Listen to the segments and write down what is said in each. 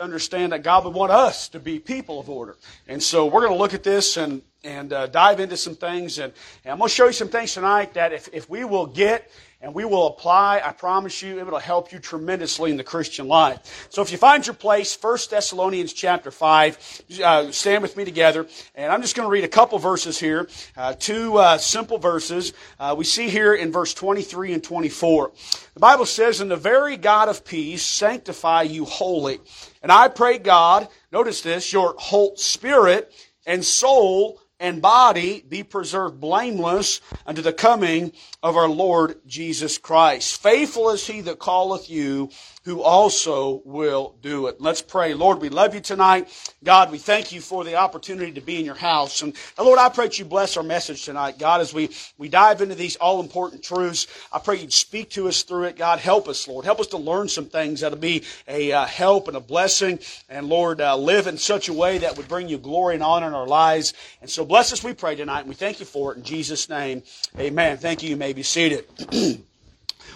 understand that God would want us to be people of order. And so we're going to look at this and, and uh, dive into some things. And, and I'm going to show you some things tonight that if, if we will get and we will apply, I promise you, it will help you tremendously in the Christian life. So if you find your place, 1 Thessalonians chapter 5, uh, stand with me together. And I'm just going to read a couple verses here, uh, two uh, simple verses. Uh, we see here in verse 23 and 24. The Bible says, And the very God of peace sanctify you wholly. And I pray God, notice this, your whole spirit and soul and body be preserved blameless unto the coming of our Lord Jesus Christ. Faithful is he that calleth you, who also will do it. Let's pray. Lord, we love you tonight. God, we thank you for the opportunity to be in your house. And Lord, I pray that you bless our message tonight. God, as we, we dive into these all important truths, I pray you'd speak to us through it. God, help us, Lord. Help us to learn some things that'll be a uh, help and a blessing. And Lord, uh, live in such a way that would bring you glory and honor in our lives. And so bless us, we pray tonight. And we thank you for it in Jesus' name. Amen. Thank you. You may be seated.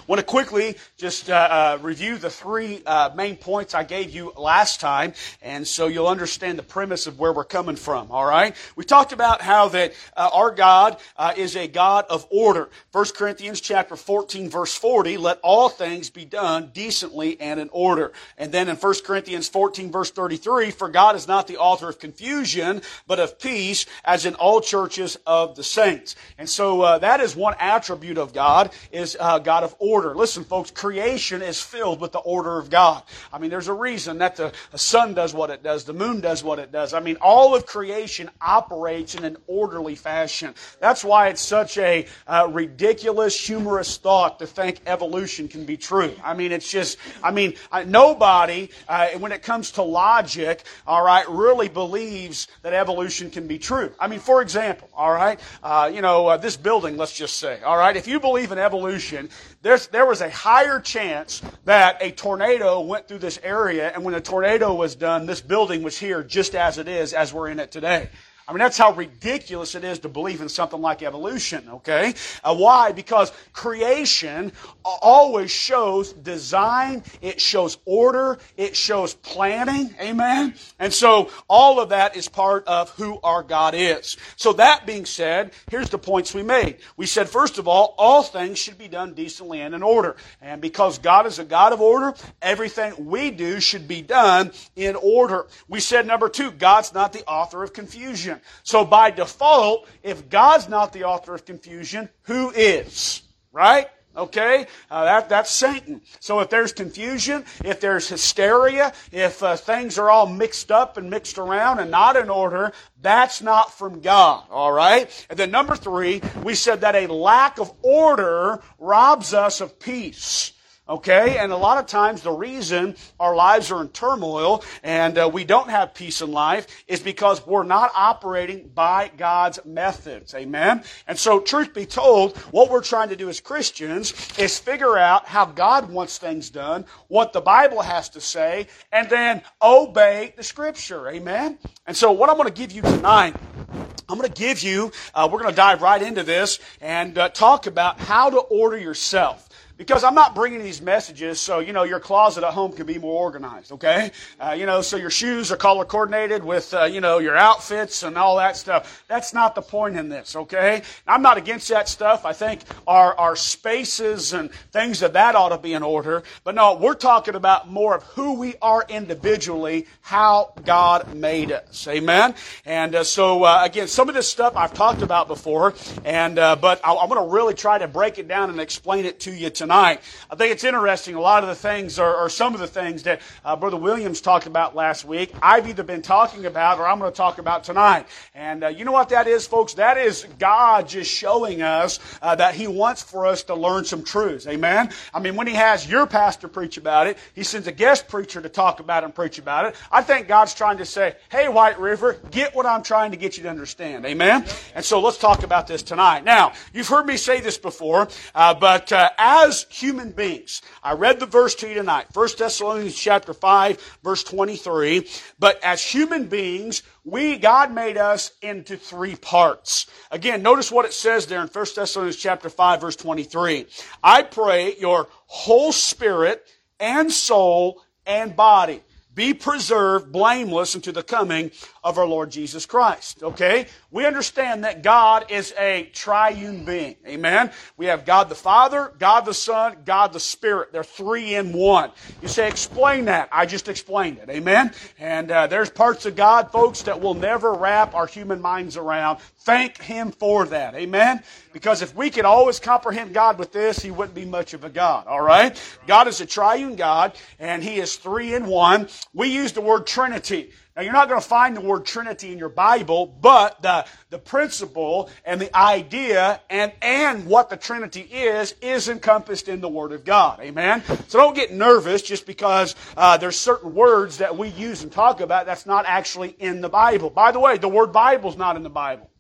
want to quickly just uh, uh, review the three uh, main points I gave you last time, and so you'll understand the premise of where we're coming from. All right, we talked about how that uh, our God uh, is a God of order. 1 Corinthians chapter 14, verse 40: "Let all things be done decently and in order." And then in 1 Corinthians 14, verse 33, "For God is not the author of confusion, but of peace, as in all churches of the saints." And so that is one attribute of God is God of order order. Listen, folks, creation is filled with the order of God. I mean, there's a reason that the, the sun does what it does, the moon does what it does. I mean, all of creation operates in an orderly fashion. That's why it's such a uh, ridiculous, humorous thought to think evolution can be true. I mean, it's just, I mean, nobody, uh, when it comes to logic, all right, really believes that evolution can be true. I mean, for example, all right, uh, you know, uh, this building, let's just say, all right, if you believe in evolution, there's, there was a higher chance that a tornado went through this area, and when the tornado was done, this building was here just as it is, as we're in it today. I mean, that's how ridiculous it is to believe in something like evolution, okay? Uh, why? Because creation always shows design, it shows order, it shows planning, amen? And so all of that is part of who our God is. So that being said, here's the points we made. We said, first of all, all things should be done decently and in order. And because God is a God of order, everything we do should be done in order. We said, number two, God's not the author of confusion confusion. So by default, if God's not the author of confusion, who is? Right? Okay? Uh, that, that's Satan. So if there's confusion, if there's hysteria, if uh, things are all mixed up and mixed around and not in order, that's not from God. Alright? And then number three, we said that a lack of order robs us of peace. Okay? And a lot of times the reason our lives are in turmoil and uh, we don't have peace in life is because we're not operating by God's methods. Amen? And so, truth be told, what we're trying to do as Christians is figure out how God wants things done, what the Bible has to say, and then obey the Scripture. Amen? And so, what I'm going to give you tonight I'm going to give you, uh, we're going to dive right into this and uh, talk about how to order yourself. Because I'm not bringing these messages so, you know, your closet at home can be more organized, okay? Uh, you know, so your shoes are color coordinated with, uh, you know, your outfits and all that stuff. That's not the point in this, okay? I'm not against that stuff. I think our, our spaces and things of that ought to be in order. But no, we're talking about more of who we are individually, how God made us. Amen? And uh, so, uh, again, some of this stuff I've talked about before, and, uh, but I, I'm going to really try to break it down and explain it to you tonight tonight. I think it's interesting. A lot of the things, or, or some of the things that uh, Brother Williams talked about last week, I've either been talking about or I'm going to talk about tonight. And uh, you know what that is, folks? That is God just showing us uh, that He wants for us to learn some truths. Amen? I mean, when He has your pastor preach about it, He sends a guest preacher to talk about it and preach about it. I think God's trying to say, hey, White River, get what I'm trying to get you to understand. Amen? And so let's talk about this tonight. Now, you've heard me say this before, uh, but uh, human beings. I read the verse to you tonight. 1 Thessalonians chapter 5, verse 23. But as human beings, we, God made us into three parts. Again, notice what it says there in 1 Thessalonians chapter 5, verse 23. I pray your whole spirit and soul and body. be preserved blameless unto the coming of our Lord Jesus Christ. Okay? We understand that God is a triune being. Amen? We have God the Father, God the Son, God the Spirit. They're three in one. You say, explain that. I just explained it. Amen? And uh, there's parts of God, folks, that will never wrap our human minds around. Thank Him for that. Amen? Because if we could always comprehend God with this, He wouldn't be much of a God. All right? God is a triune God, and He is three in one. We use the word Trinity. Now, you're not going to find the word Trinity in your Bible, but the, the principle and the idea and, and what the Trinity is, is encompassed in the Word of God. Amen? So don't get nervous just because uh, there's certain words that we use and talk about that's not actually in the Bible. By the way, the word Bible is not in the Bible.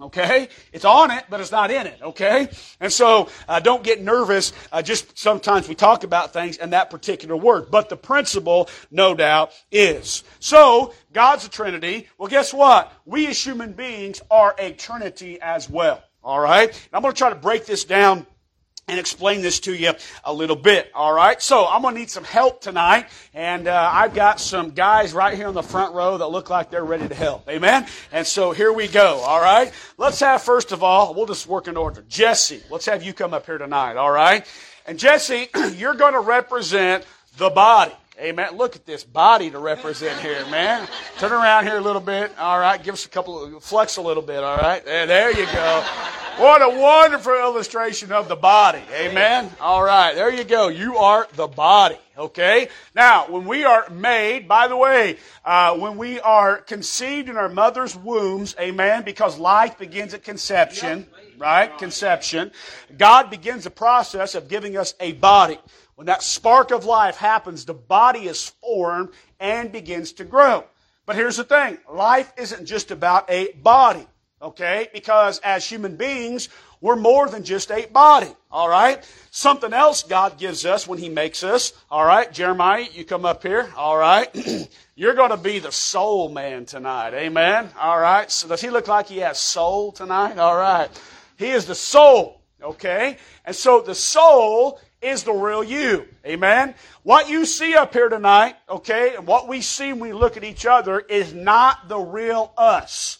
Okay? It's on it, but it's not in it. Okay? And so, uh, don't get nervous. Uh, just sometimes we talk about things and that particular word. But the principle, no doubt, is. So, God's a Trinity. Well, guess what? We as human beings are a Trinity as well. Alright? I'm going to try to break this down and explain this to you a little bit. All right. So I'm going to need some help tonight. And uh, I've got some guys right here on the front row that look like they're ready to help. Amen. And so here we go. All right. Let's have, first of all, we'll just work in order. Jesse, let's have you come up here tonight. All right. And Jesse, you're going to represent the body. Amen. Look at this body to represent here, man. Turn around here a little bit. All right. Give us a couple of, flex a little bit. All right. There, there you go. What a wonderful illustration of the body. Amen. All right. There you go. You are the body. Okay. Now, when we are made, by the way, uh, when we are conceived in our mother's wombs, amen, because life begins at conception, right? Conception. God begins the process of giving us a body. When that spark of life happens, the body is formed and begins to grow. But here's the thing. Life isn't just about a body. Okay? Because as human beings, we're more than just a body. Alright? Something else God gives us when He makes us. Alright? Jeremiah, you come up here. Alright? You're going to be the soul man tonight. Amen? Alright? So does he look like he has soul tonight? Alright. He is the soul. Okay? And so the soul is the real you. Amen? What you see up here tonight, okay, and what we see when we look at each other is not the real us.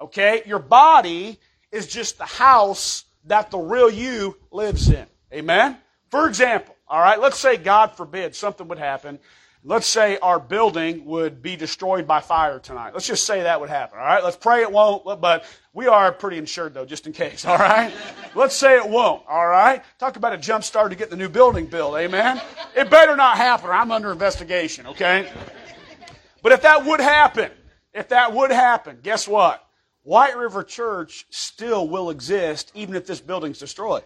Okay? Your body is just the house that the real you lives in. Amen? For example, all right, let's say, God forbid, something would happen. Let's say our building would be destroyed by fire tonight. Let's just say that would happen. All right, let's pray it won't, but we are pretty insured though, just in case. All right, let's say it won't. All right, talk about a jump start to get the new building built. Amen. It better not happen, I'm under investigation. Okay, but if that would happen, if that would happen, guess what? White River Church still will exist even if this building's destroyed.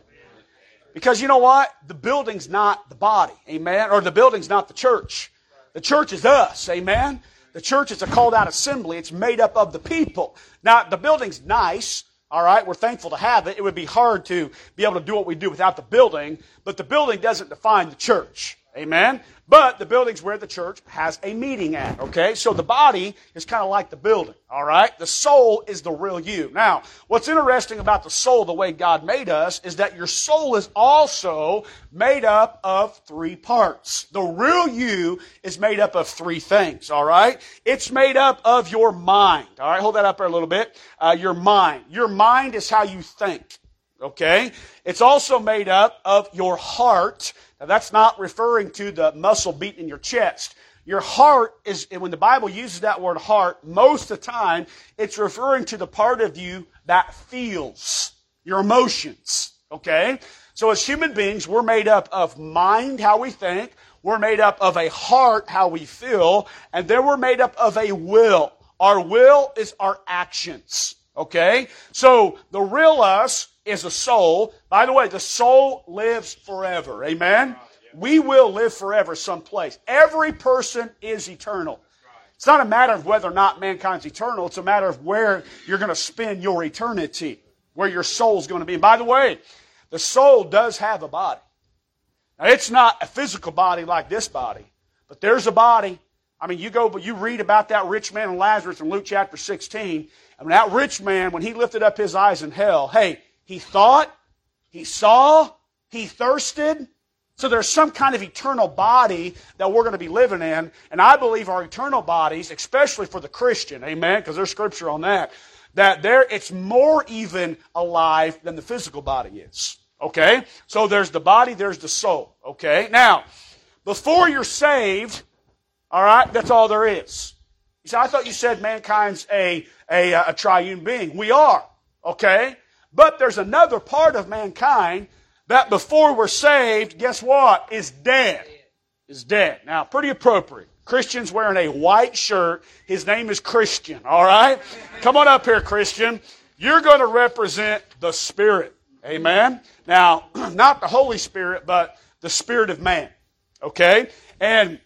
Because you know what? The building's not the body, amen? Or the building's not the church. The church is us, amen? The church is a called out assembly. It's made up of the people. Now, the building's nice, all right? We're thankful to have it. It would be hard to be able to do what we do without the building, but the building doesn't define the church. Amen? But the building's where the church has a meeting at, okay? So the body is kind of like the building, all right? The soul is the real you. Now, what's interesting about the soul, the way God made us, is that your soul is also made up of three parts. The real you is made up of three things, all right? It's made up of your mind, all right? Hold that up there a little bit. Uh, your mind. Your mind is how you think, okay? It's also made up of your heart, now, that's not referring to the muscle beating in your chest. Your heart is, when the Bible uses that word heart, most of the time, it's referring to the part of you that feels your emotions. Okay? So as human beings, we're made up of mind, how we think. We're made up of a heart, how we feel. And then we're made up of a will. Our will is our actions. Okay? So the real us is a soul. By the way, the soul lives forever. Amen? We will live forever someplace. Every person is eternal. It's not a matter of whether or not mankind's eternal. It's a matter of where you're going to spend your eternity, where your soul's going to be. And by the way, the soul does have a body. Now, it's not a physical body like this body, but there's a body. I mean, you go, but you read about that rich man and Lazarus in Luke chapter 16. I And that rich man, when he lifted up his eyes in hell, hey, he thought, he saw, he thirsted, So there's some kind of eternal body that we're going to be living in. And I believe our eternal bodies, especially for the Christian, amen, because there's scripture on that, that there it's more even alive than the physical body is. Okay? So there's the body, there's the soul. Okay? Now, before you're saved, all right, that's all there is. You say, I thought you said mankind's a, a, a triune being. We are. Okay? But there's another part of mankind that before we're saved, guess what? Is dead. Is dead. Now, pretty appropriate. Christian's wearing a white shirt. His name is Christian, all right? Come on up here, Christian. You're going to represent the Spirit. Amen? Now, not the Holy Spirit, but the Spirit of man. Okay? And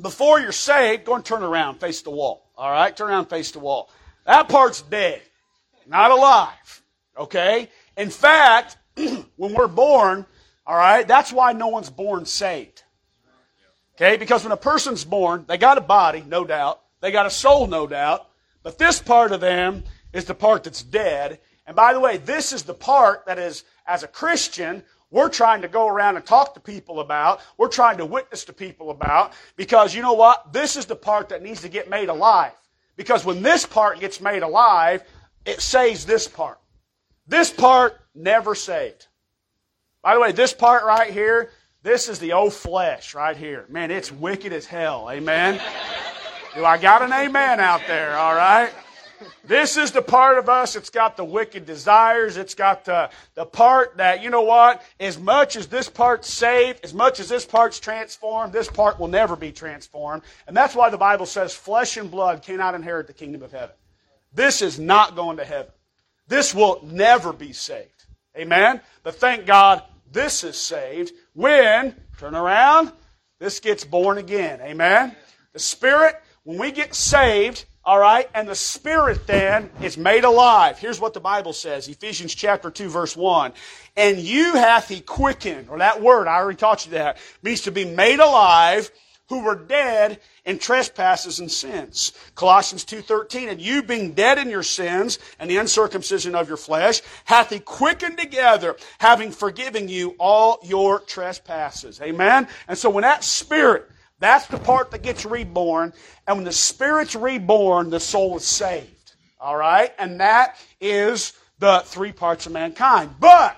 before you're saved, go and turn around, face the wall. All right? Turn around, face the wall. That part's dead, not alive. Okay? In fact, when we're born, all right, that's why no one's born saved. Okay? Because when a person's born, they got a body, no doubt. They got a soul, no doubt. But this part of them is the part that's dead. And by the way, this is the part that is, as a Christian, we're trying to go around and talk to people about. We're trying to witness to people about. Because you know what? This is the part that needs to get made alive. Because when this part gets made alive, it saves this part. This part never saved. By the way, this part right here, this is the old flesh right here. Man, it's wicked as hell. Amen. Do I got an amen out there? All right. This is the part of us that's got the wicked desires. It's got the, the part that, you know what, as much as this part's saved, as much as this part's transformed, this part will never be transformed. And that's why the Bible says flesh and blood cannot inherit the kingdom of heaven. This is not going to heaven. This will never be saved. Amen? But thank God this is saved when, turn around, this gets born again. Amen? The Spirit, when we get saved, all right, and the Spirit then is made alive. Here's what the Bible says Ephesians chapter 2, verse 1. And you hath he quickened, or that word, I already taught you that, means to be made alive who were dead in trespasses and sins. Colossians 2.13, and you being dead in your sins and the uncircumcision of your flesh, hath he quickened together, having forgiven you all your trespasses. Amen? And so when that spirit, that's the part that gets reborn, and when the spirit's reborn, the soul is saved. All right? And that is the three parts of mankind. But,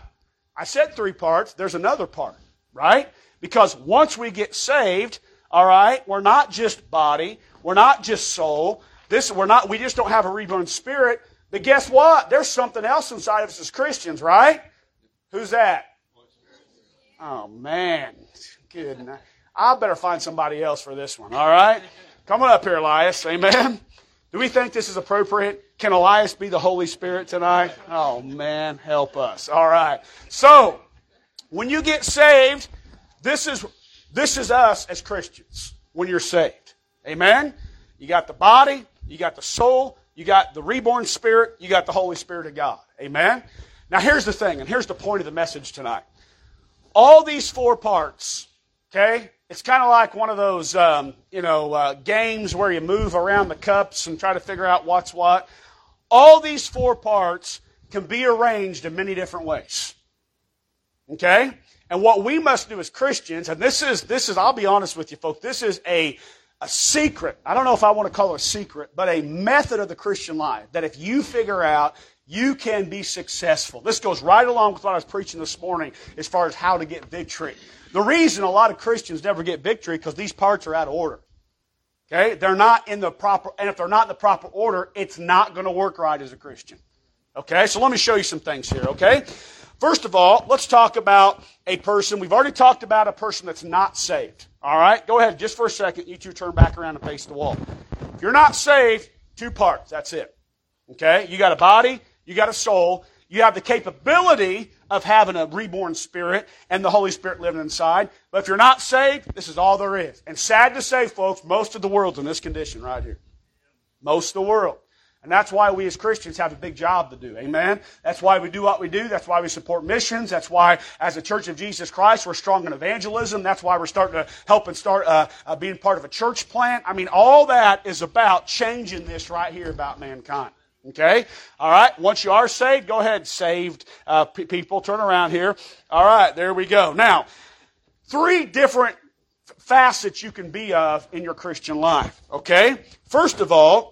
I said three parts, there's another part, right? Because once we get saved, all right? We're not just body. We're not just soul. This, we're not, we just don't have a reborn spirit. But guess what? There's something else inside of us as Christians, right? Who's that? Oh, man. Good. night. I better find somebody else for this one, all right? Come on up here, Elias. Amen. Do we think this is appropriate? Can Elias be the Holy Spirit tonight? Oh, man, help us. All right. So, when you get saved, this is this is us as Christians when you're saved. Amen? You got the body, you got the soul, you got the reborn spirit, you got the Holy Spirit of God. Amen? Now, here's the thing, and here's the point of the message tonight. All these four parts, okay, it's kind of like one of those, um, you know, uh, games where you move around the cups and try to figure out what's what. All these four parts can be arranged in many different ways. Okay? And what we must do as Christians, and this is, this is, I'll be honest with you folks, this is a, a secret. I don't know if I want to call it a secret, but a method of the Christian life that if you figure out, you can be successful. This goes right along with what I was preaching this morning as far as how to get victory. The reason a lot of Christians never get victory because these parts are out of order. Okay? They're not in the proper, and if they're not in the proper order, it's not going to work right as a Christian. Okay? So let me show you some things here, okay? First of all, let's talk about a person. We've already talked about a person that's not saved. All right? Go ahead just for a second. You two turn back around and face the wall. If you're not saved, two parts. That's it. Okay? You got a body, you got a soul, you have the capability of having a reborn spirit and the Holy Spirit living inside. But if you're not saved, this is all there is. And sad to say, folks, most of the world's in this condition right here. Most of the world. And that's why we as Christians have a big job to do. Amen? That's why we do what we do. That's why we support missions. That's why, as a Church of Jesus Christ, we're strong in evangelism. That's why we're starting to help and start uh, uh, being part of a church plant. I mean, all that is about changing this right here about mankind. Okay? All right. Once you are saved, go ahead, saved uh, p- people. Turn around here. All right. There we go. Now, three different facets you can be of in your Christian life. Okay? First of all,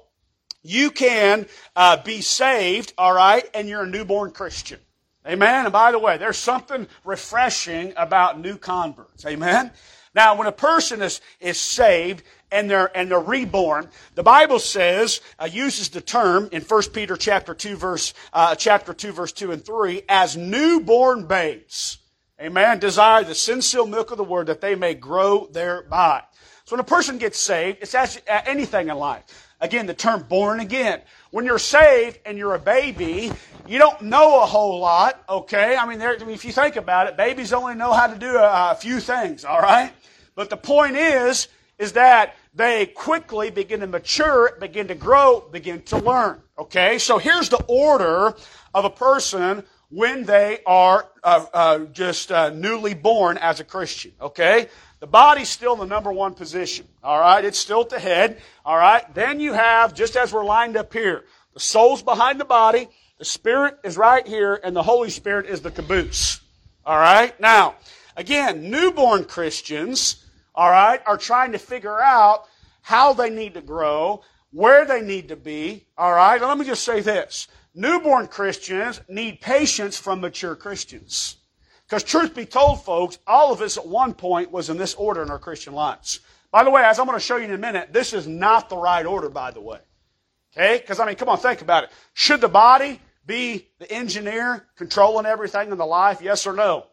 you can uh, be saved, all right, and you're a newborn Christian. Amen. And by the way, there's something refreshing about new converts. Amen. Now, when a person is, is saved and they're, and they're reborn, the Bible says, uh, uses the term in 1 Peter chapter 2 verse, uh, chapter 2 verse 2 and 3 as newborn babes. Amen. Desire the sincere milk of the word that they may grow thereby. So when a person gets saved, it's actually uh, anything in life. Again, the term born again. When you're saved and you're a baby, you don't know a whole lot, okay? I mean, there, I mean if you think about it, babies only know how to do a, a few things, all right? But the point is, is that they quickly begin to mature, begin to grow, begin to learn, okay? So here's the order of a person when they are uh, uh, just uh, newly born as a Christian, okay? The body's still in the number one position. All right. It's still at the head. All right. Then you have, just as we're lined up here, the soul's behind the body. The Spirit is right here and the Holy Spirit is the caboose. All right. Now, again, newborn Christians, all right, are trying to figure out how they need to grow, where they need to be. All right. let me just say this. Newborn Christians need patience from mature Christians. Because truth be told, folks, all of us at one point was in this order in our Christian lives. By the way, as I'm going to show you in a minute, this is not the right order, by the way. Okay? Because, I mean, come on, think about it. Should the body be the engineer controlling everything in the life? Yes or no?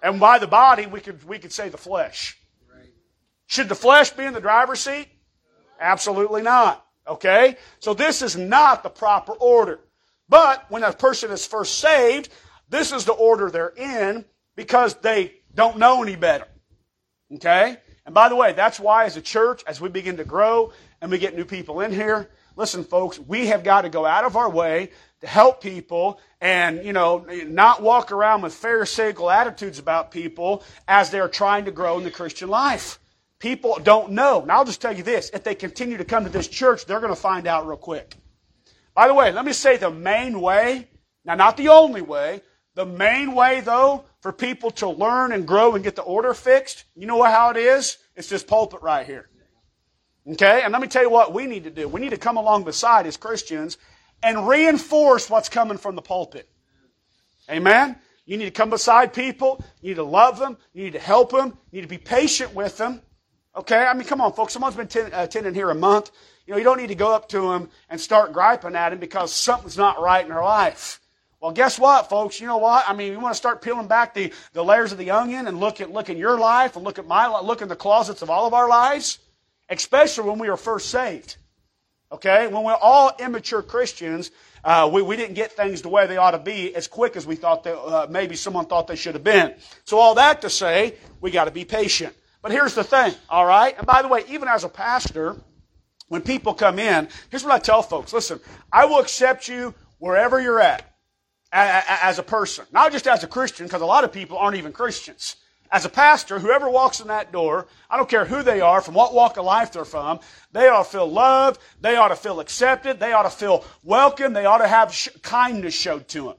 And by the body, we could, we could say the flesh. Should the flesh be in the driver's seat? Absolutely not. Okay? So this is not the proper order. But when a person is first saved, this is the order they're in because they don't know any better. Okay? And by the way, that's why as a church, as we begin to grow and we get new people in here, listen folks, we have got to go out of our way to help people and, you know, not walk around with pharisaical attitudes about people as they're trying to grow in the Christian life. People don't know. Now I'll just tell you this. If they continue to come to this church, they're going to find out real quick. By the way, let me say the main way, now not the only way, the main way though, for people to learn and grow and get the order fixed, you know how it is? It's this pulpit right here. Okay? And let me tell you what we need to do. We need to come along beside as Christians and reinforce what's coming from the pulpit. Amen? You need to come beside people. You need to love them. You need to help them. You need to be patient with them. Okay? I mean, come on, folks. Someone's been t- attending uh, here a month. You know, you don't need to go up to them and start griping at them because something's not right in their life. Well, guess what, folks? You know what? I mean, you want to start peeling back the, the layers of the onion and look at look at your life and look at my look in the closets of all of our lives, especially when we were first saved. Okay, when we're all immature Christians, uh, we, we didn't get things the way they ought to be as quick as we thought that uh, maybe someone thought they should have been. So all that to say, we got to be patient. But here's the thing, all right? And by the way, even as a pastor, when people come in, here's what I tell folks: Listen, I will accept you wherever you're at as a person, not just as a Christian, because a lot of people aren't even Christians. As a pastor, whoever walks in that door, I don't care who they are, from what walk of life they're from, they ought to feel loved, they ought to feel accepted, they ought to feel welcome, they ought to have sh- kindness showed to them.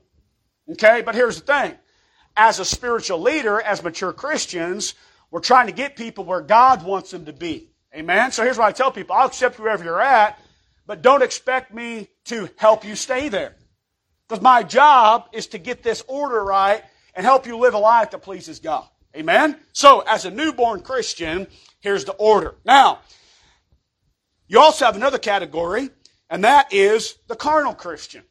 Okay, but here's the thing. As a spiritual leader, as mature Christians, we're trying to get people where God wants them to be. Amen? So here's what I tell people. I'll accept wherever you're at, but don't expect me to help you stay there. Because my job is to get this order right and help you live a life that pleases God. Amen? So, as a newborn Christian, here's the order. Now, you also have another category, and that is the carnal Christian.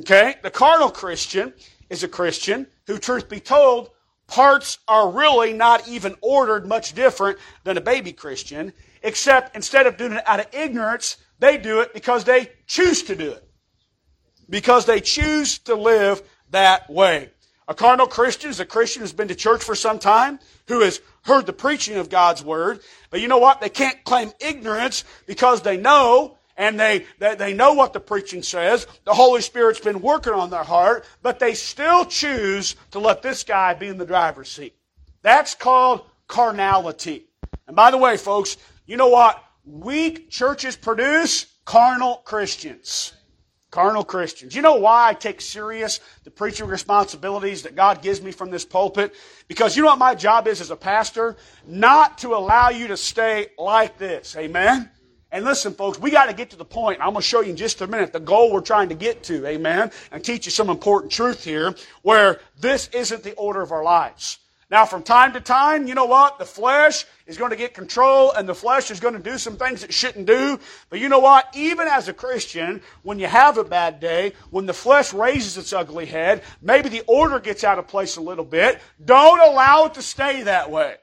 Okay? The carnal Christian is a Christian who, truth be told, parts are really not even ordered much different than a baby Christian, except instead of doing it out of ignorance, they do it because they choose to do it because they choose to live that way. A carnal Christian is a Christian who's been to church for some time, who has heard the preaching of God's Word, but you know what? They can't claim ignorance because they know and they, they, they know what the preaching says. The Holy Spirit's been working on their heart, but they still choose to let this guy be in the driver's seat. That's called carnality. And by the way, folks, you know what? Weak churches produce carnal Christians. Carnal Christians. You know why I take serious the preaching responsibilities that God gives me from this pulpit? Because you know what my job is as a pastor? Not to allow you to stay like this. Amen? And listen, folks, we got to get to the point. I'm going to show you in just a minute the goal we're trying to get to. Amen? And teach you some important truth here where this isn't the order of our lives. Now, from time to time, you know what? The flesh is going to get control and the flesh is going to do some things it shouldn't do. But you know what? Even as a Christian, when you have a bad day, when the flesh raises its ugly head, maybe the order gets out of place a little bit, don't allow it to stay that way.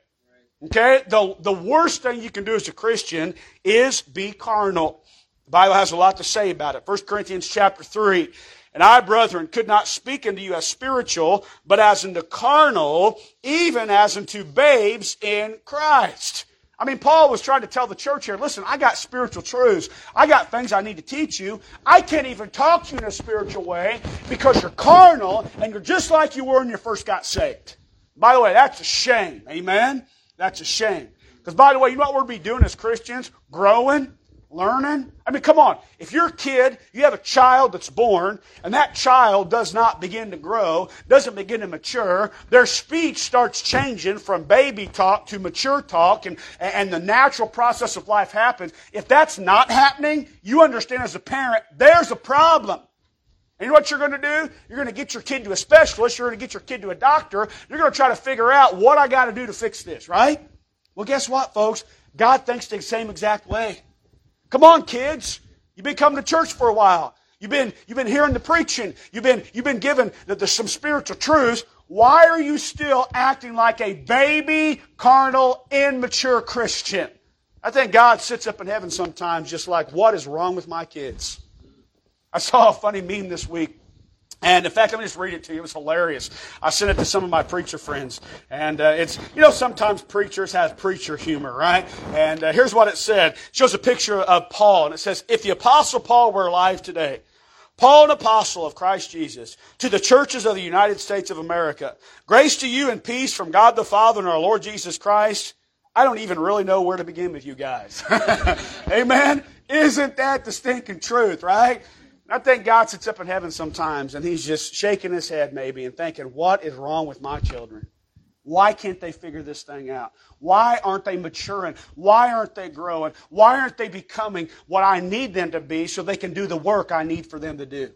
Okay? The, the worst thing you can do as a Christian is be carnal. The Bible has a lot to say about it. 1 Corinthians chapter 3. And I, brethren, could not speak unto you as spiritual, but as unto carnal, even as unto babes in Christ. I mean, Paul was trying to tell the church here, listen, I got spiritual truths. I got things I need to teach you. I can't even talk to you in a spiritual way because you're carnal and you're just like you were when you first got saved. By the way, that's a shame. Amen? That's a shame. Because by the way, you know what we're be doing as Christians? Growing learning. I mean, come on. If you're a kid, you have a child that's born, and that child does not begin to grow, doesn't begin to mature, their speech starts changing from baby talk to mature talk, and, and the natural process of life happens. If that's not happening, you understand as a parent, there's a problem. And you know what you're going to do? You're going to get your kid to a specialist, you're going to get your kid to a doctor, you're going to try to figure out what I got to do to fix this, right? Well, guess what, folks? God thinks the same exact way. Come on, kids. You've been coming to church for a while. You've been, you've been hearing the preaching. You've been, you've been given the, the, some spiritual truths. Why are you still acting like a baby, carnal, immature Christian? I think God sits up in heaven sometimes just like, what is wrong with my kids? I saw a funny meme this week and in fact, let me just read it to you. It was hilarious. I sent it to some of my preacher friends. And uh, it's, you know, sometimes preachers have preacher humor, right? And uh, here's what it said. It shows a picture of Paul. And it says, if the apostle Paul were alive today, Paul, an apostle of Christ Jesus, to the churches of the United States of America, grace to you and peace from God the Father and our Lord Jesus Christ. I don't even really know where to begin with you guys. Amen? Isn't that the stinking truth, right? I think God sits up in heaven sometimes and he's just shaking his head maybe and thinking, what is wrong with my children? Why can't they figure this thing out? Why aren't they maturing? Why aren't they growing? Why aren't they becoming what I need them to be so they can do the work I need for them to do?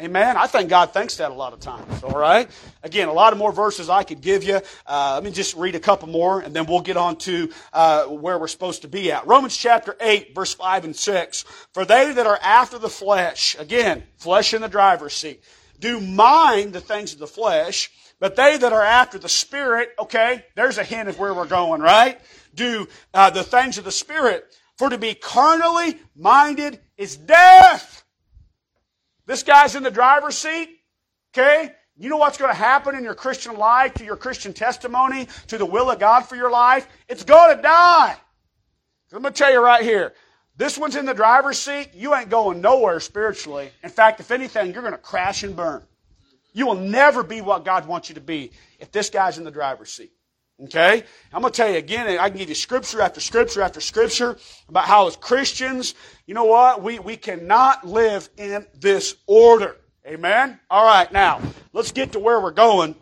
Amen. I think God thinks that a lot of times. All right. Again, a lot of more verses I could give you. Uh, let me just read a couple more, and then we'll get on to uh, where we're supposed to be at. Romans chapter eight, verse five and six. For they that are after the flesh, again, flesh in the driver's seat, do mind the things of the flesh, but they that are after the spirit, okay, there's a hint of where we're going, right? Do uh, the things of the spirit. For to be carnally minded is death this guy's in the driver's seat. Okay? You know what's going to happen in your Christian life, to your Christian testimony, to the will of God for your life? It's going to die. I'm going to tell you right here. This one's in the driver's seat. You ain't going nowhere spiritually. In fact, if anything, you're going to crash and burn. You will never be what God wants you to be if this guy's in the driver's seat. Okay? I'm going to tell you again, I can give you scripture after scripture after scripture about how as Christians, you know what? We, we cannot live in this order. Amen? All right, now, let's get to where we're going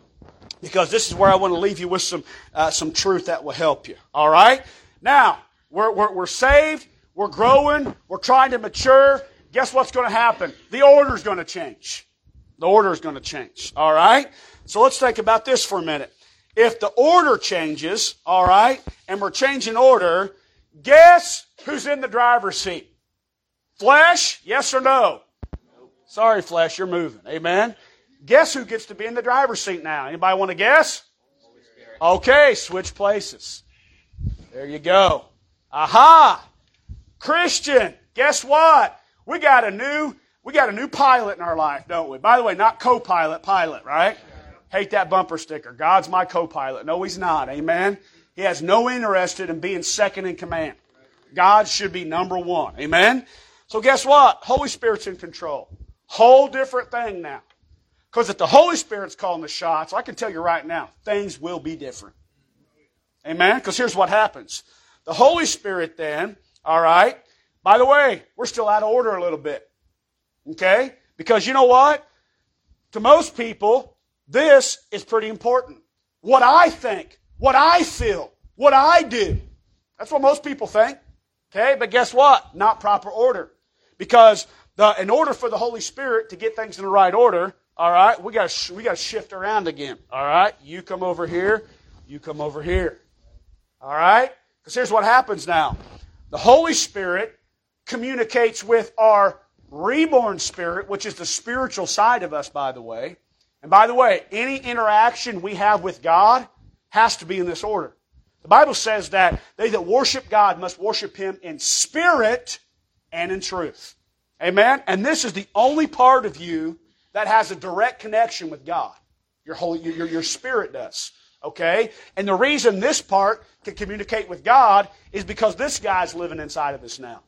because this is where I want to leave you with some, uh, some truth that will help you. All right? Now, we're, we're, we're saved, we're growing, we're trying to mature. Guess what's going to happen? The order's going to change. The order is going to change. All right? So let's think about this for a minute. If the order changes, all right, and we're changing order, guess who's in the driver's seat? Flesh, yes or no? Sorry, flesh, you're moving. Amen. Guess who gets to be in the driver's seat now? Anybody want to guess? Okay, switch places. There you go. Aha! Christian, guess what? We got a new we got a new pilot in our life, don't we? By the way, not co-pilot, pilot, right? Hate that bumper sticker. God's my co-pilot. No, he's not. Amen. He has no interest in being second in command. God should be number one. Amen. So guess what? Holy Spirit's in control. Whole different thing now. Because if the Holy Spirit's calling the shots, I can tell you right now, things will be different. Amen? Because here's what happens. The Holy Spirit then, all right, by the way, we're still out of order a little bit. Okay? Because you know what? To most people, this is pretty important. What I think, what I feel, what I do. That's what most people think. Okay? But guess what? Not proper order. Because the, in order for the Holy Spirit to get things in the right order, all right, we got we got to shift around again. All right, you come over here, you come over here. All right, because here's what happens now: the Holy Spirit communicates with our reborn spirit, which is the spiritual side of us, by the way. And by the way, any interaction we have with God has to be in this order. The Bible says that they that worship God must worship Him in spirit and in truth. Amen? And this is the only part of you that has a direct connection with God. Your, holy, your, your spirit does. Okay? And the reason this part can communicate with God is because this guy's living inside of us now.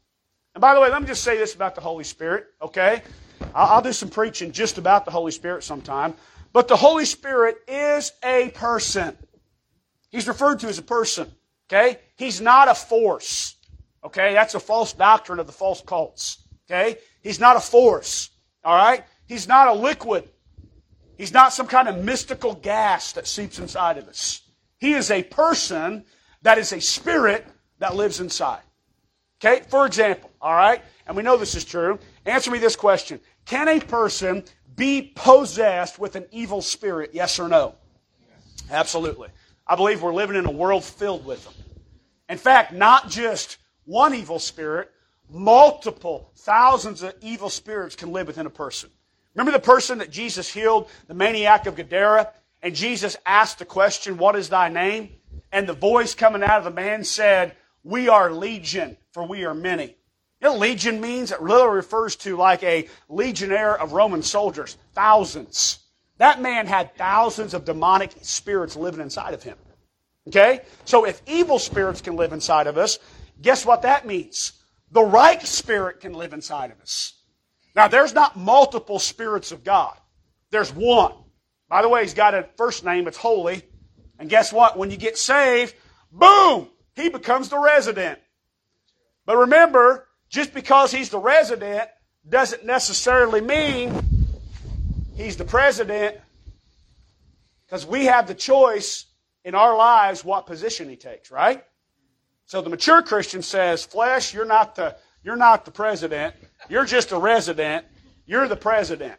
And by the way, let me just say this about the Holy Spirit, okay? I'll, do some preaching just about the Holy Spirit sometime. But the Holy Spirit is a person. He's referred to as a person, okay? He's not a force, okay? That's a false doctrine of the false cults, okay? He's not a force, all right? He's not a liquid. He's not some kind of mystical gas that seeps inside of us. He is a person that is a spirit that lives inside. Okay? For example, all right? And we know this is true. Answer me this question Can a person be possessed with an evil spirit? Yes or no? Yes. Absolutely. I believe we're living in a world filled with them. In fact, not just one evil spirit, multiple thousands of evil spirits can live within a person. Remember the person that Jesus healed, the maniac of Gadara? And Jesus asked the question, What is thy name? And the voice coming out of the man said, We are legion, for we are many. You know legion means? It literally refers to like a legionnaire of Roman soldiers, thousands. That man had thousands of demonic spirits living inside of him. Okay? So if evil spirits can live inside of us, guess what that means? The right spirit can live inside of us. Now, there's not multiple spirits of God. There's one. By the way, he's got a first name, it's holy. And guess what? When you get saved, boom, he becomes the resident. But remember, just because he's the resident doesn't necessarily mean he's the president because we have the choice in our lives what position he takes, right? So the mature Christian says, flesh, you're not the, you're not the president. You're just a resident. You're the president.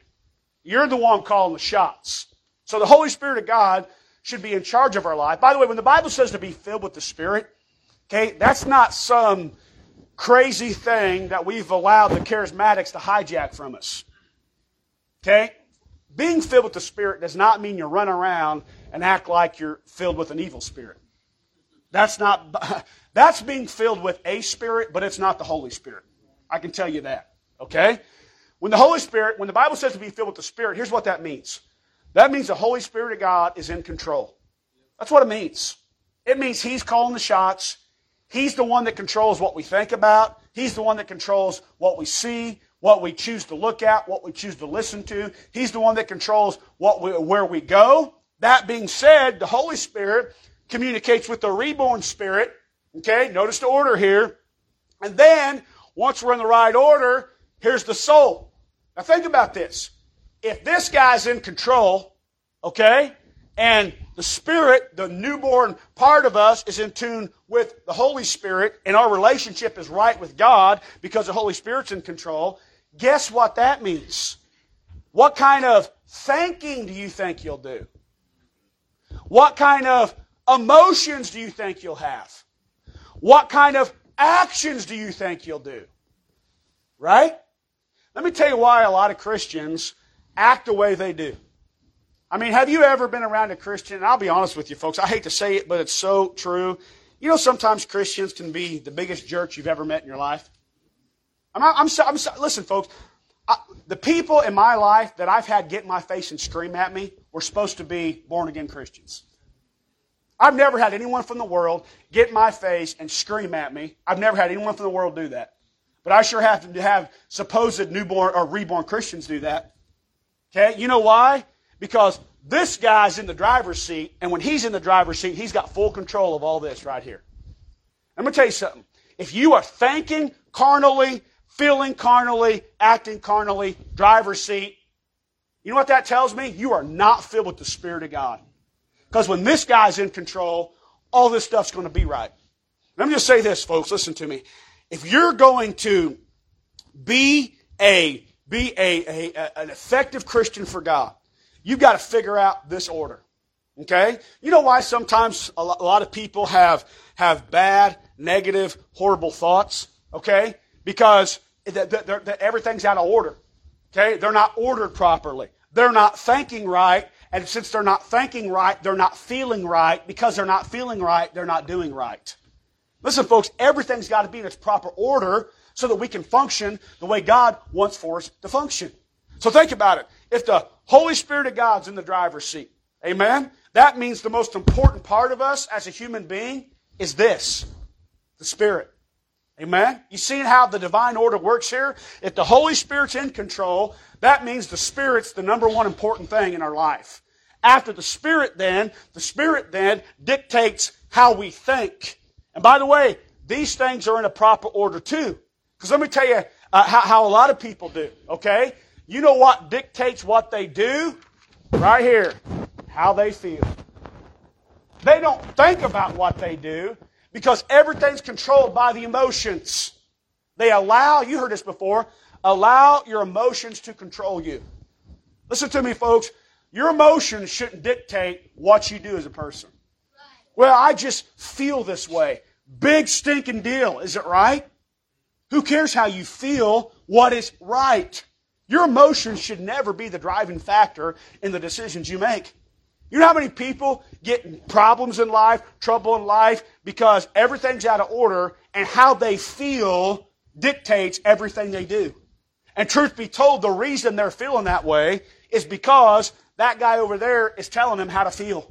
You're the one calling the shots. So the Holy Spirit of God should be in charge of our life. By the way, when the Bible says to be filled with the Spirit, okay, that's not some crazy thing that we've allowed the charismatics to hijack from us. Okay? Being filled with the Spirit does not mean you run around and act like you're filled with an evil spirit. That's not, that's being filled with a spirit, but it's not the Holy Spirit. I can tell you that. Okay? When the Holy Spirit, when the Bible says to be filled with the Spirit, here's what that means. That means the Holy Spirit of God is in control. That's what it means. It means He's calling the shots. He's the one that controls what we think about. He's the one that controls what we see, what we choose to look at, what we choose to listen to. He's the one that controls what we, where we go. That being said, the Holy Spirit communicates with the reborn spirit. Okay, notice the order here. And then, once we're in the right order, Here's the soul. Now think about this. If this guy's in control, okay, and the Spirit, the newborn part of us, is in tune with the Holy Spirit, and our relationship is right with God because the Holy Spirit's in control, guess what that means? What kind of thinking do you think you'll do? What kind of emotions do you think you'll have? What kind of actions do you think you'll do? Right? Let me tell you why a lot of Christians act the way they do. I mean, have you ever been around a Christian? And I'll be honest with you, folks. I hate to say it, but it's so true. You know, sometimes Christians can be the biggest jerks you've ever met in your life. I'm, I'm, so, I'm so, listen, folks. I, the people in my life that I've had get in my face and scream at me were supposed to be born again Christians. I've never had anyone from the world get in my face and scream at me. I've never had anyone from the world do that. But I sure have to have supposed newborn or reborn Christians do that. Okay? You know why? Because this guy's in the driver's seat, and when he's in the driver's seat, he's got full control of all this right here. Going to tell you something. If you are thinking carnally, feeling carnally, acting carnally, driver's seat. You know what that tells me? You are not filled with the Spirit of God. Because when this guy's in control, all this stuff's going to be right. Let me just say this, folks. Listen to me. If you're going to be a be a, a, a an effective Christian for God, you've got to figure out this order. Okay? You know why sometimes a lot of people have have bad, negative, horrible thoughts? Okay? Because they're, they're, everything's out of order. Okay? They're not ordered properly. They're not thinking right. And since they're not thinking right, they're not feeling right. Because they're not feeling right, they're not doing right. Listen, folks, everything's got to be in its proper order so that we can function the way God wants for us to function. So think about it. If the Holy Spirit of God's in the driver's seat, amen, that means the most important part of us as a human being is this the Spirit. Amen? You see how the divine order works here? If the Holy Spirit's in control, that means the Spirit's the number one important thing in our life. After the Spirit then, the Spirit then dictates how we think. And by the way, these things are in a proper order too. Because let me tell you uh, how, how a lot of people do, okay? You know what dictates what they do? Right here. How they feel. They don't think about what they do. Because everything's controlled by the emotions. They allow, you heard this before, allow your emotions to control you. Listen to me, folks. Your emotions shouldn't dictate what you do as a person. Well, I just feel this way. Big stinking deal, is it right? Who cares how you feel? What is right? Your emotions should never be the driving factor in the decisions you make. You know how many people get problems in life, trouble in life, because everything's out of order and how they feel dictates everything they do. And truth be told, the reason they're feeling that way is because that guy over there is telling them how to feel.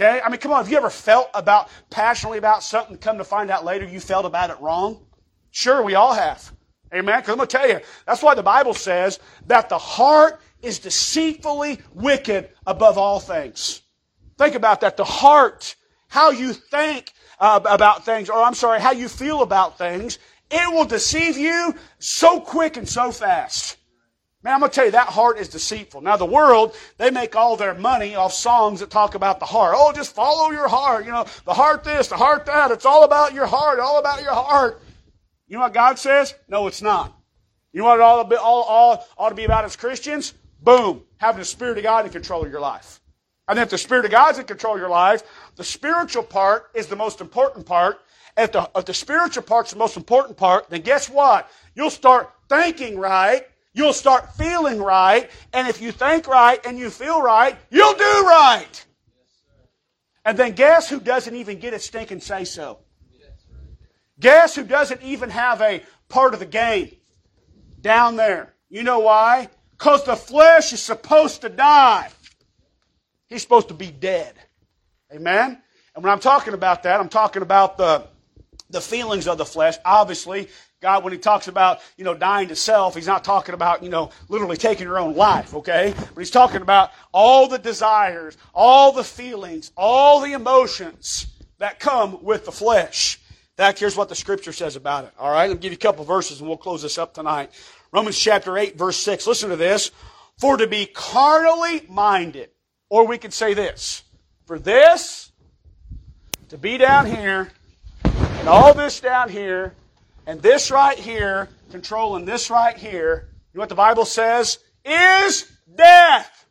Okay? I mean, come on, have you ever felt about, passionately about something, come to find out later you felt about it wrong? Sure, we all have. Amen? Because I'm going to tell you, that's why the Bible says that the heart is deceitfully wicked above all things. Think about that. The heart, how you think uh, about things, or I'm sorry, how you feel about things, it will deceive you so quick and so fast. Man, I'm going to tell you, that heart is deceitful. Now, the world, they make all their money off songs that talk about the heart. Oh, just follow your heart. You know, the heart this, the heart that. It's all about your heart, all about your heart. You know what God says? No, it's not. You know what it all, all, all ought to be about as Christians? Boom, having the Spirit of God in control of your life. And if the Spirit of God's in control of your life, the spiritual part is the most important part. If the, if the spiritual part's the most important part, then guess what? You'll start thinking right. You'll start feeling right. And if you think right and you feel right, you'll do right. And then guess who doesn't even get a stinking say so? Guess who doesn't even have a part of the game? Down there. You know why? Because the flesh is supposed to die. He's supposed to be dead. Amen? And when I'm talking about that, I'm talking about the, the feelings of the flesh. Obviously, God, when He talks about, you know, dying to self, He's not talking about, you know, literally taking your own life, okay? But He's talking about all the desires, all the feelings, all the emotions that come with the flesh. In fact, here's what the Scripture says about it. All right? Let me give you a couple verses and we'll close this up tonight. Romans chapter 8, verse 6. Listen to this. For to be carnally minded, or we could say this, for this to be down here, and all this down here, and this right here, controlling this right here, you know what the Bible says? Is death.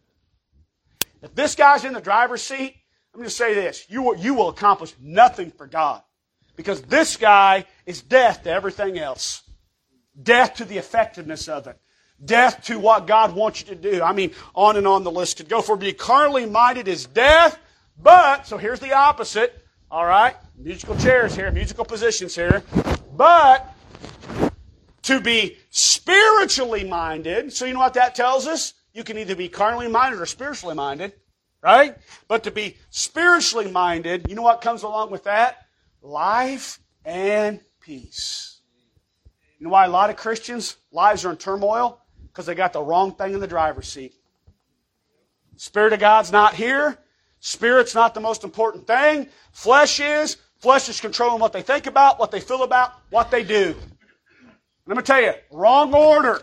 If this guy's in the driver's seat, let me just say this. You will, you will accomplish nothing for God. Because this guy is death to everything else. Death to the effectiveness of it. Death to what God wants you to do. I mean, on and on the list could go. For be carnally minded is death, but, so here's the opposite, all right? Musical chairs here, musical positions here. But, to be spiritually minded, so you know what that tells us? You can either be carnally minded or spiritually minded, right? But to be spiritually minded, you know what comes along with that? Life and peace. You know why a lot of Christians' lives are in turmoil? Because they got the wrong thing in the driver's seat. Spirit of God's not here. Spirit's not the most important thing. Flesh is. Flesh is controlling what they think about, what they feel about, what they do. Let me tell you, wrong order.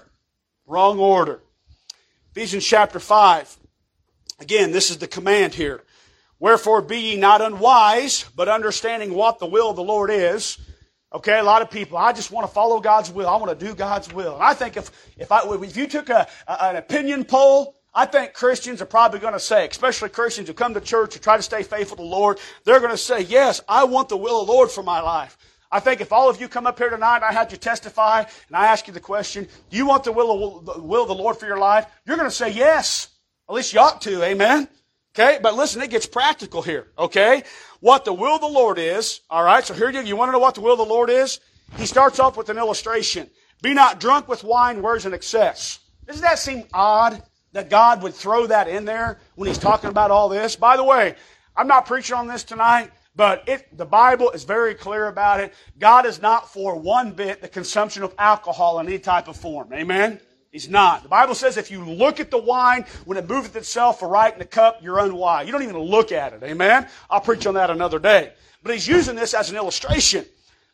Wrong order. Ephesians chapter 5. Again, this is the command here. Wherefore be ye not unwise, but understanding what the will of the Lord is. Okay, a lot of people, I just want to follow God's will. I want to do God's will. And I think if, if, I, if you took a, a, an opinion poll, I think Christians are probably going to say, especially Christians who come to church and try to stay faithful to the Lord, they're going to say, yes, I want the will of the Lord for my life. I think if all of you come up here tonight and I had you testify and I ask you the question, do you want the will of, the will of the Lord for your life? You're going to say yes. At least you ought to, amen? Okay, but listen, it gets practical here, okay? What the will of the Lord is, alright, so here you, you want to know what the will of the Lord is? He starts off with an illustration. Be not drunk with wine, where's in excess. Doesn't that seem odd that God would throw that in there when He's talking about all this? By the way, I'm not preaching on this tonight, but it, the Bible is very clear about it. God is not for one bit the consumption of alcohol in any type of form. Amen? He's not. The Bible says if you look at the wine, when it moveth itself aright in the cup, you're unwise. You don't even look at it. Amen? I'll preach on that another day. But he's using this as an illustration.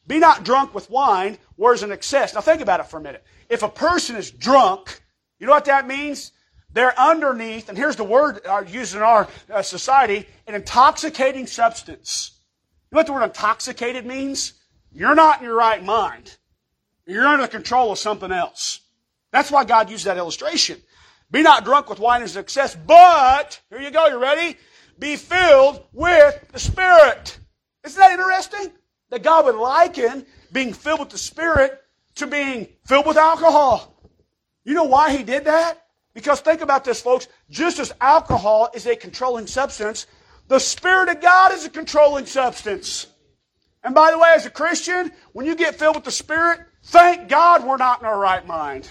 Be not drunk with wine, where's an excess. Now think about it for a minute. If a person is drunk, you know what that means? They're underneath, and here's the word used in our uh, society, an intoxicating substance. You know what the word intoxicated means? You're not in your right mind. You're under the control of something else. That's why God used that illustration. Be not drunk with wine and excess, but, here you go, you ready? Be filled with the Spirit. Isn't that interesting? That God would liken being filled with the Spirit to being filled with alcohol. You know why He did that? Because think about this, folks. Just as alcohol is a controlling substance, the Spirit of God is a controlling substance. And by the way, as a Christian, when you get filled with the Spirit, thank God we're not in our right mind.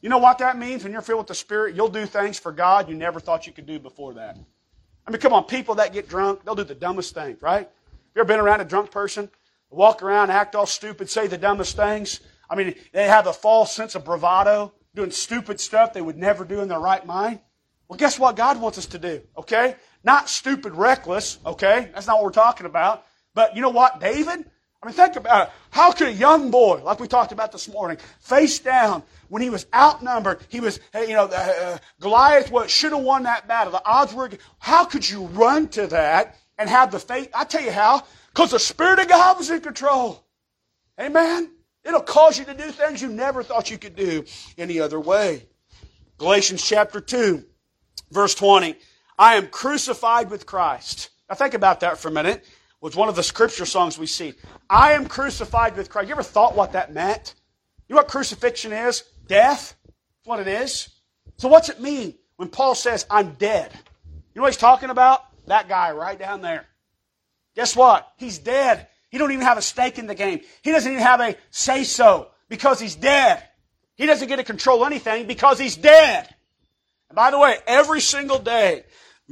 You know what that means? When you're filled with the Spirit, you'll do things for God you never thought you could do before that. I mean, come on, people that get drunk, they'll do the dumbest things, right? You ever been around a drunk person? Walk around, act all stupid, say the dumbest things. I mean, they have a false sense of bravado, doing stupid stuff they would never do in their right mind. Well, guess what God wants us to do, okay? Not stupid, reckless, okay? That's not what we're talking about. But you know what? David, I mean, think about it. How could a young boy, like we talked about this morning, face down when he was outnumbered? He was, you know, uh, Goliath what should have won that battle. The odds were. How could you run to that and have the faith? I tell you how. Because the Spirit of God was in control. Amen. It'll cause you to do things you never thought you could do any other way. Galatians chapter two, verse twenty. I am crucified with Christ. Now think about that for a minute was one of the scripture songs we see. I am crucified with Christ. You ever thought what that meant? You know what crucifixion is? Death. That's what it is. So what's it mean when Paul says, I'm dead? You know what he's talking about? That guy right down there. Guess what? He's dead. He don't even have a stake in the game. He doesn't even have a say so because he's dead. He doesn't get to control anything because he's dead. And by the way, every single day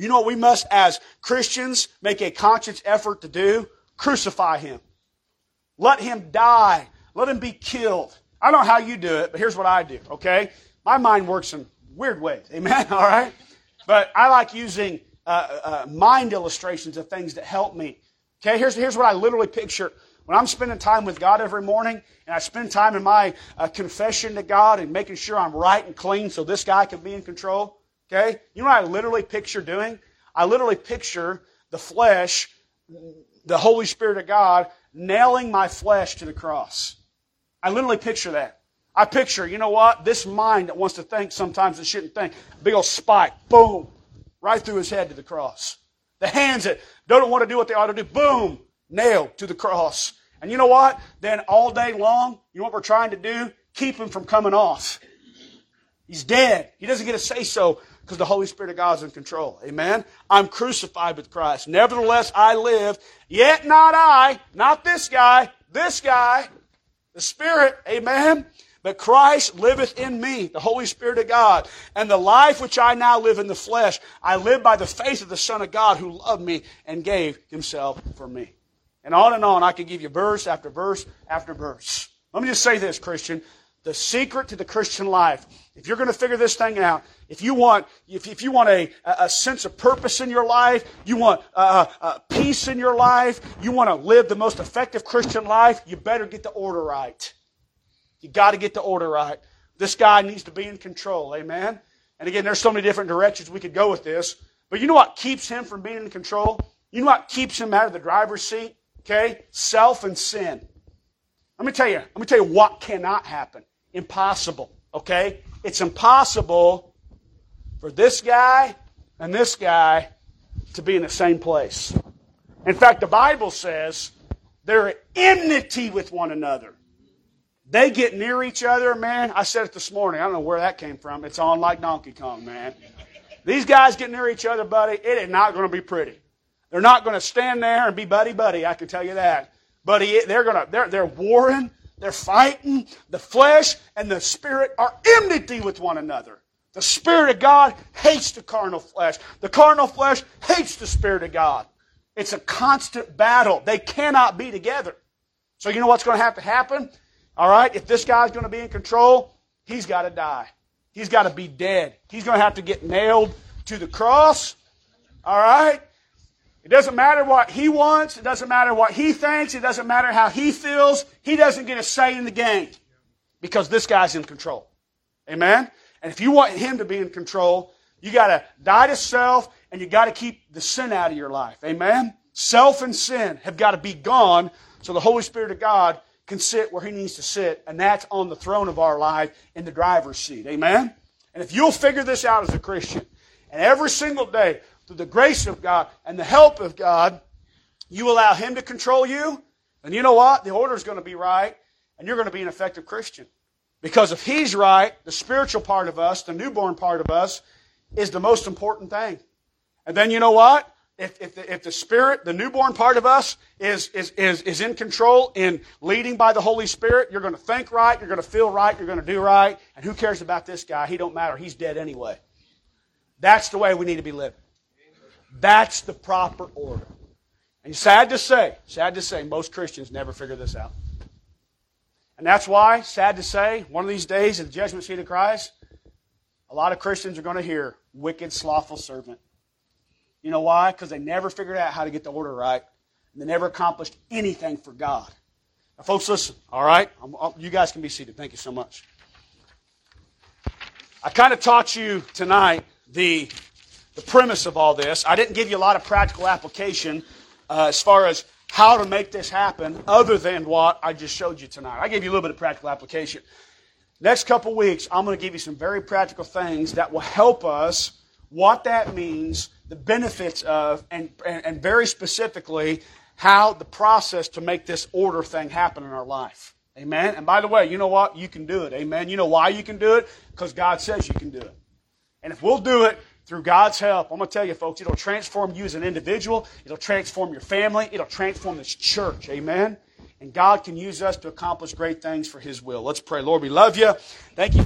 you know what we must, as Christians, make a conscious effort to do? Crucify him. Let him die. Let him be killed. I don't know how you do it, but here's what I do, okay? My mind works in weird ways. Amen? All right? But I like using uh, uh, mind illustrations of things that help me. Okay, here's, here's what I literally picture. When I'm spending time with God every morning, and I spend time in my uh, confession to God and making sure I'm right and clean so this guy can be in control, Okay? You know what I literally picture doing? I literally picture the flesh, the Holy Spirit of God, nailing my flesh to the cross. I literally picture that. I picture, you know what? This mind that wants to think sometimes it shouldn't think. Big old spike, boom, right through his head to the cross. The hands that don't want to do what they ought to do, boom, nailed to the cross. And you know what? Then all day long, you know what we're trying to do? Keep him from coming off. He's dead. He doesn't get to say so because the Holy Spirit of God is in control. Amen? I'm crucified with Christ. Nevertheless, I live, yet not I, not this guy, this guy, the Spirit. Amen? But Christ liveth in me, the Holy Spirit of God. And the life which I now live in the flesh, I live by the faith of the Son of God who loved me and gave himself for me. And on and on, I could give you verse after verse after verse. Let me just say this, Christian. The secret to the Christian life, if you're going to figure this thing out, if you want, if, if you want a, a sense of purpose in your life, you want uh, uh, peace in your life, you want to live the most effective Christian life, you better get the order right. You got to get the order right. This guy needs to be in control. Amen. And again, there's so many different directions we could go with this. But you know what keeps him from being in control? You know what keeps him out of the driver's seat? Okay? Self and sin. Let me tell you, let me tell you what cannot happen. Impossible. Okay? It's impossible for this guy and this guy to be in the same place. In fact, the Bible says they're at enmity with one another. They get near each other, man. I said it this morning. I don't know where that came from. It's on like Donkey Kong, man. These guys get near each other, buddy. It is not going to be pretty. They're not going to stand there and be buddy buddy. I can tell you that. Buddy, they're going to they're they're warring. They're fighting. The flesh and the spirit are enmity with one another. The Spirit of God hates the carnal flesh. The carnal flesh hates the Spirit of God. It's a constant battle. They cannot be together. So you know what's going to have to happen? All right, if this guy's going to be in control, he's got to die. He's got to be dead. He's going to have to get nailed to the cross. All right? It doesn't matter what he wants. It doesn't matter what he thinks. It doesn't matter how he feels. He doesn't get a say in the game because this guy's in control. Amen? And if you want him to be in control, you got to die to self and you got to keep the sin out of your life. Amen? Self and sin have got to be gone so the Holy Spirit of God can sit where he needs to sit, and that's on the throne of our life in the driver's seat. Amen? And if you'll figure this out as a Christian, and every single day, through the grace of God and the help of God, you allow him to control you, and you know what? The order is going to be right, and you're going to be an effective Christian. Because if he's right, the spiritual part of us, the newborn part of us, is the most important thing. And then you know what? If, if, the, if the Spirit, the newborn part of us, is, is, is, is in control in leading by the Holy Spirit, you're going to think right, you're going to feel right, you're going to do right, and who cares about this guy? He don't matter. He's dead anyway. That's the way we need to be living. That's the proper order. And sad to say, sad to say, most Christians never figure this out. And that's why, sad to say, one of these days at the judgment seat of Christ, a lot of Christians are going to hear, wicked, slothful servant. You know why? Because they never figured out how to get the order right. And they never accomplished anything for God. Now, folks, listen, all right? you guys can be seated. Thank you so much. I kind of taught you tonight the, the premise of all this. I didn't give you a lot of practical application uh, as far as how to make this happen other than what I just showed you tonight. I gave you a little bit of practical application. Next couple weeks, I'm going to give you some very practical things that will help us what that means, the benefits of, and, and, and very specifically, how the process to make this order thing happen in our life. Amen. And by the way, you know what? You can do it. Amen. You know why you can do it? Because God says you can do it. And if we'll do it through God's help, I'm going to tell you, folks, it'll transform you as an individual. It'll transform your family. It'll transform this church. Amen. And God can use us to accomplish great things for His will. Let's pray. Lord, we love you. Thank you.